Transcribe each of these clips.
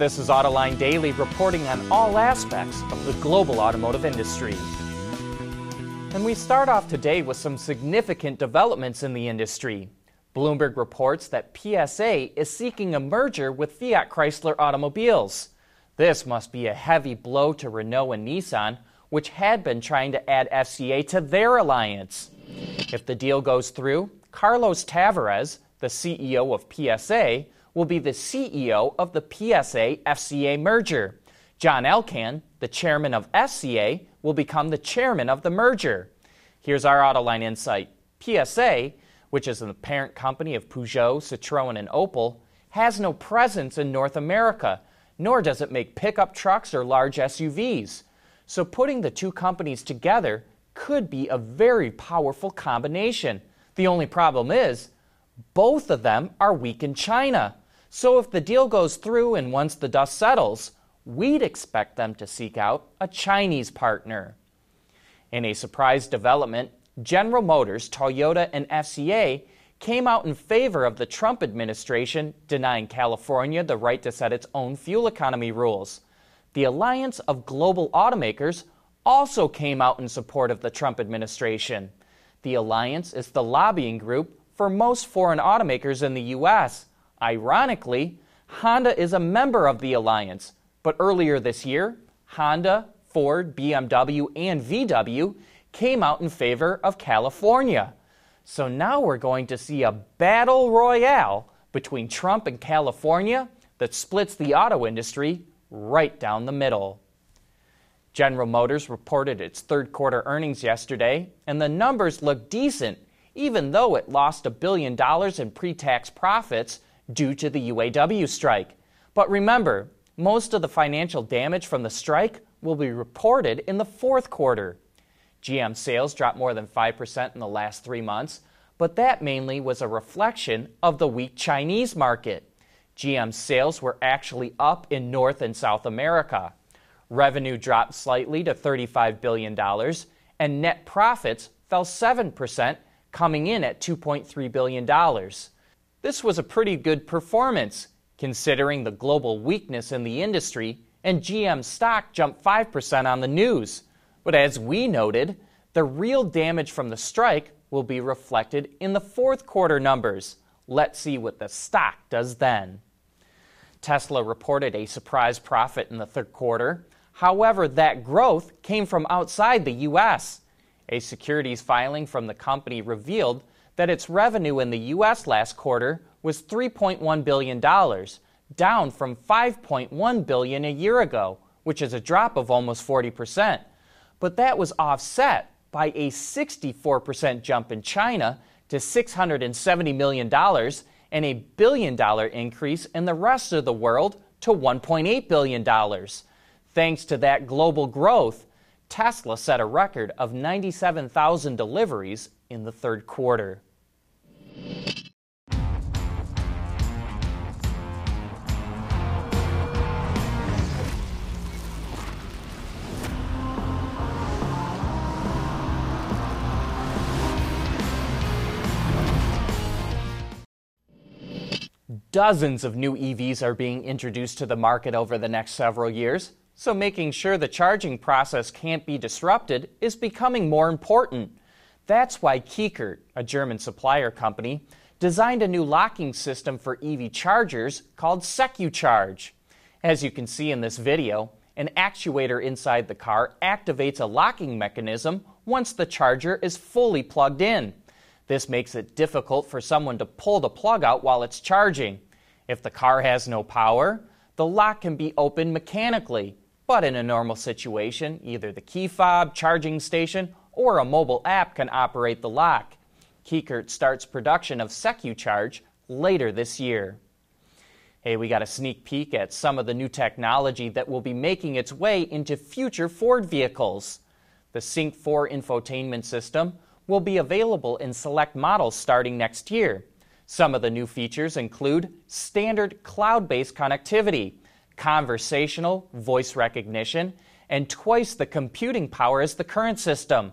This is Autoline Daily reporting on all aspects of the global automotive industry. And we start off today with some significant developments in the industry. Bloomberg reports that PSA is seeking a merger with Fiat Chrysler Automobiles. This must be a heavy blow to Renault and Nissan, which had been trying to add FCA to their alliance. If the deal goes through, Carlos Tavares, the CEO of PSA, will be the CEO of the PSA FCA merger. John Elkann, the chairman of FCA, will become the chairman of the merger. Here's our Autoline insight. PSA, which is the parent company of Peugeot, Citroën, and Opel, has no presence in North America, nor does it make pickup trucks or large SUVs. So putting the two companies together could be a very powerful combination. The only problem is, both of them are weak in China. So if the deal goes through and once the dust settles, we'd expect them to seek out a Chinese partner. In a surprise development, General Motors, Toyota, and FCA came out in favor of the Trump administration denying California the right to set its own fuel economy rules. The Alliance of Global Automakers also came out in support of the Trump administration. The alliance is the lobbying group for most foreign automakers in the U.S. Ironically, Honda is a member of the alliance, but earlier this year, Honda, Ford, BMW, and VW came out in favor of California. So now we're going to see a battle royale between Trump and California that splits the auto industry right down the middle. General Motors reported its third quarter earnings yesterday, and the numbers look decent, even though it lost a billion dollars in pre tax profits due to the UAW strike. But remember, most of the financial damage from the strike will be reported in the fourth quarter. GM sales dropped more than 5% in the last three months, but that mainly was a reflection of the weak Chinese market. GM sales were actually up in North and South America. Revenue dropped slightly to $35 billion, and net profits fell 7%, coming in at $2.3 billion. This was a pretty good performance, considering the global weakness in the industry, and GM stock jumped 5% on the news. But as we noted, the real damage from the strike will be reflected in the fourth quarter numbers. Let's see what the stock does then. Tesla reported a surprise profit in the third quarter. However, that growth came from outside the U.S. A securities filing from the company revealed that its revenue in the U.S. last quarter was $3.1 billion, down from 5.1 billion a year ago, which is a drop of almost 40 percent but that was offset by a 64% jump in China to $670 million and a billion dollar increase in the rest of the world to $1.8 billion. Thanks to that global growth, Tesla set a record of 97,000 deliveries in the third quarter. Dozens of new EVs are being introduced to the market over the next several years, so making sure the charging process can't be disrupted is becoming more important. That's why Kiekert, a German supplier company, designed a new locking system for EV chargers called SecuCharge. As you can see in this video, an actuator inside the car activates a locking mechanism once the charger is fully plugged in. This makes it difficult for someone to pull the plug out while it's charging. If the car has no power, the lock can be opened mechanically, but in a normal situation, either the key fob, charging station, or a mobile app can operate the lock. Kiekert starts production of SecuCharge later this year. Hey, we got a sneak peek at some of the new technology that will be making its way into future Ford vehicles. The Sync 4 infotainment system will be available in select models starting next year. Some of the new features include standard cloud based connectivity, conversational voice recognition, and twice the computing power as the current system.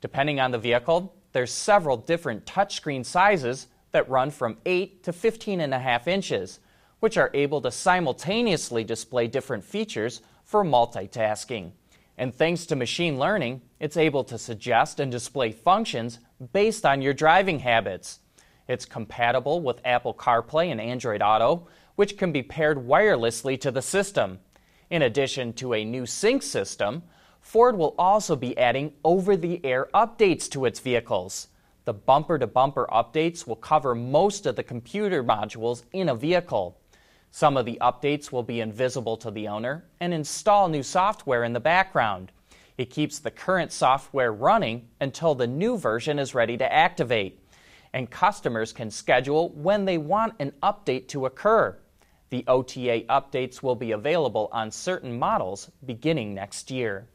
Depending on the vehicle, there's several different touchscreen sizes that run from 8 to 15 and a half inches. which are able to simultaneously display different features for multitasking. And thanks to machine learning, it's able to suggest and display functions based on your driving habits. It's compatible with Apple CarPlay and Android Auto, which can be paired wirelessly to the system. In addition to a new sync system, Ford will also be adding over the air updates to its vehicles. The bumper to bumper updates will cover most of the computer modules in a vehicle. Some of the updates will be invisible to the owner and install new software in the background. It keeps the current software running until the new version is ready to activate. And customers can schedule when they want an update to occur. The OTA updates will be available on certain models beginning next year.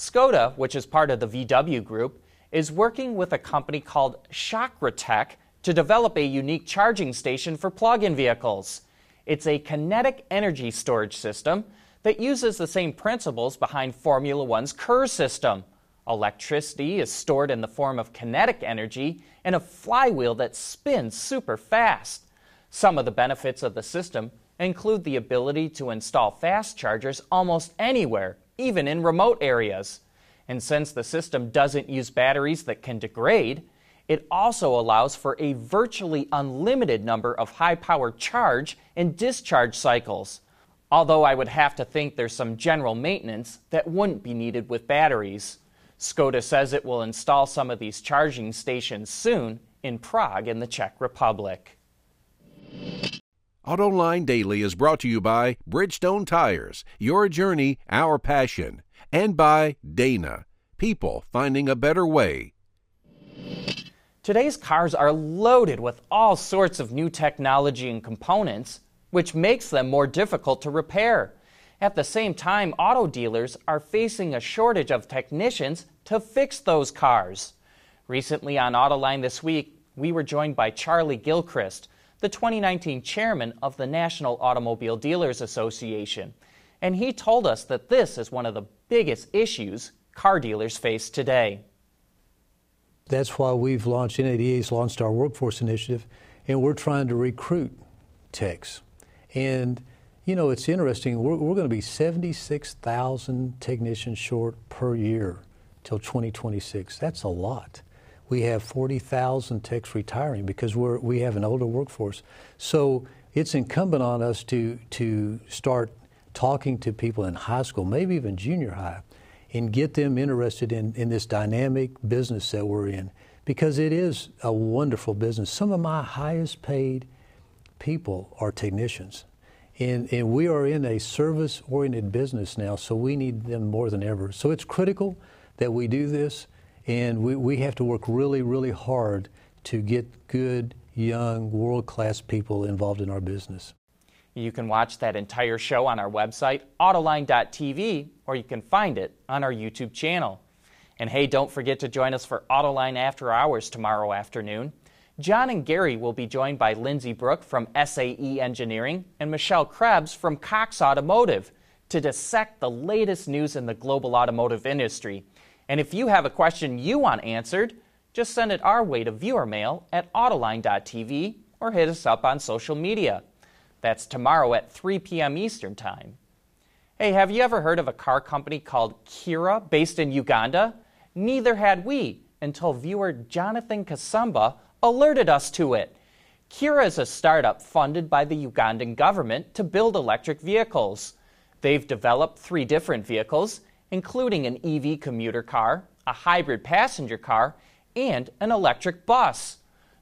Skoda, which is part of the VW group, is working with a company called Chakratec to develop a unique charging station for plug in vehicles. It's a kinetic energy storage system that uses the same principles behind Formula One's KERS system. Electricity is stored in the form of kinetic energy in a flywheel that spins super fast. Some of the benefits of the system include the ability to install fast chargers almost anywhere, even in remote areas. And since the system doesn't use batteries that can degrade, it also allows for a virtually unlimited number of high power charge and discharge cycles. Although I would have to think there's some general maintenance that wouldn't be needed with batteries. Skoda says it will install some of these charging stations soon in Prague in the Czech Republic. AutoLine Daily is brought to you by Bridgestone Tires, your journey, our passion, and by Dana, people finding a better way. Today's cars are loaded with all sorts of new technology and components, which makes them more difficult to repair. At the same time, auto dealers are facing a shortage of technicians to fix those cars. Recently on Autoline this week, we were joined by Charlie Gilchrist, the 2019 chairman of the National Automobile Dealers Association. And he told us that this is one of the biggest issues car dealers face today. That's why we've launched, NADA's launched our workforce initiative, and we're trying to recruit techs. And, you know, it's interesting, we're, we're going to be 76,000 technicians short per year till 2026. That's a lot. We have 40,000 techs retiring because we're, we have an older workforce. So it's incumbent on us to, to start talking to people in high school, maybe even junior high, and get them interested in, in this dynamic business that we're in because it is a wonderful business. Some of my highest paid people are technicians. And, and we are in a service oriented business now, so we need them more than ever. So it's critical that we do this, and we, we have to work really, really hard to get good, young, world class people involved in our business. You can watch that entire show on our website, autoline.tv, or you can find it on our YouTube channel. And hey, don't forget to join us for Autoline After Hours tomorrow afternoon. John and Gary will be joined by Lindsay Brooke from SAE Engineering and Michelle Krebs from Cox Automotive to dissect the latest news in the global automotive industry. And if you have a question you want answered, just send it our way to viewer mail at autoline.tv or hit us up on social media. That's tomorrow at 3 p.m. Eastern Time. Hey, have you ever heard of a car company called Kiira based in Uganda? Neither had we until viewer Jonathan Kasumba alerted us to it. Kiira is a startup funded by the Ugandan government to build electric vehicles. They've developed three different vehicles, including an EV commuter car, a hybrid passenger car, and an electric bus.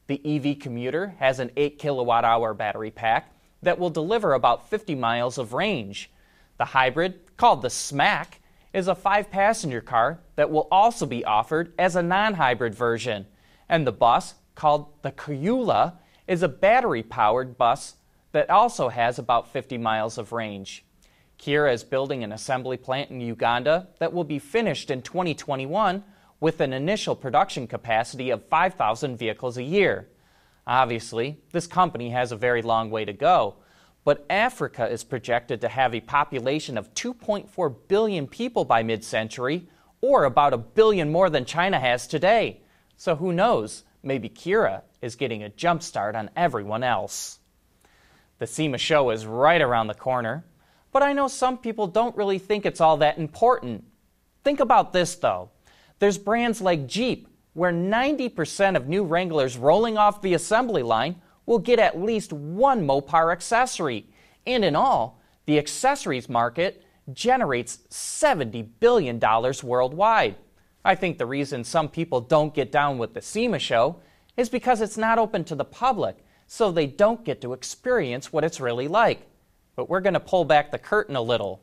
The EV commuter has an 8 kilowatt hour battery pack that will deliver about 50 miles of range. The hybrid, called the SMAC, is a five passenger car that will also be offered as a non hybrid version. And the bus, called the Kayoola, is a battery powered bus that also has about 50 miles of range. Kiira is building an assembly plant in Uganda that will be finished in 2021 with an initial production capacity of 5,000 vehicles a year. Obviously, this company has a very long way to go, but Africa is projected to have a population of 2.4 billion people by mid century, or about a billion more than China has today. So who knows? Maybe Kiira is getting a jump start on everyone else. The SEMA show is right around the corner, but I know some people don't really think it's all that important. Think about this though. There's brands like Jeep, where 90% of new Wranglers rolling off the assembly line will get at least one Mopar accessory. And in all, the accessories market generates $70 billion worldwide. I think the reason some people don't get down with the SEMA show is because it's not open to the public so they don't get to experience what it's really like. But we're going to pull back the curtain a little.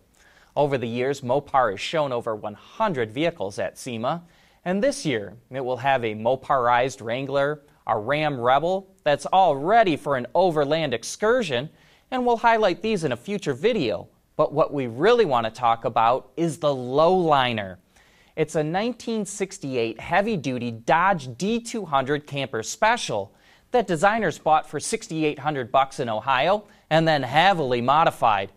Over the years, Mopar has shown over 100 vehicles at SEMA, and this year it will have a Moparized Wrangler, a Ram Rebel that's all ready for an overland excursion, and we'll highlight these in a future video. But what we really want to talk about is the Lowliner. It's a 1968 heavy duty Dodge D200 camper special that designers bought for 6800 bucks in Ohio and then heavily modified.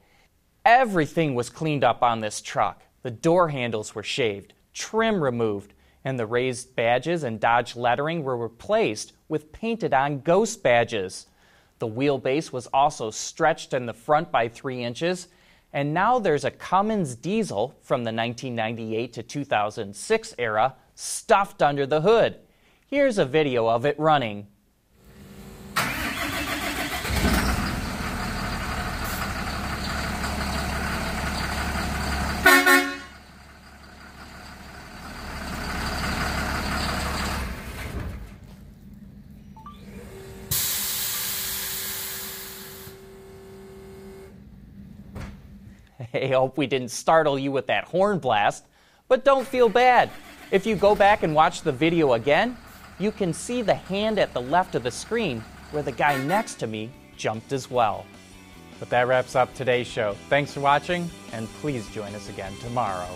Everything was cleaned up on this truck. The door handles were shaved, trim removed, and the raised badges and Dodge lettering were replaced with painted on ghost badges. The wheelbase was also stretched in the front by 3 inches, and now there's a Cummins diesel from the 1998 to 2006 era stuffed under the hood. Here's a video of it running. I hope we didn't startle you with that horn blast, but don't feel bad. If you go back and watch the video again, you can see the hand at the left of the screen where the guy next to me jumped as well. But that wraps up today's show. Thanks for watching, and please join us again tomorrow.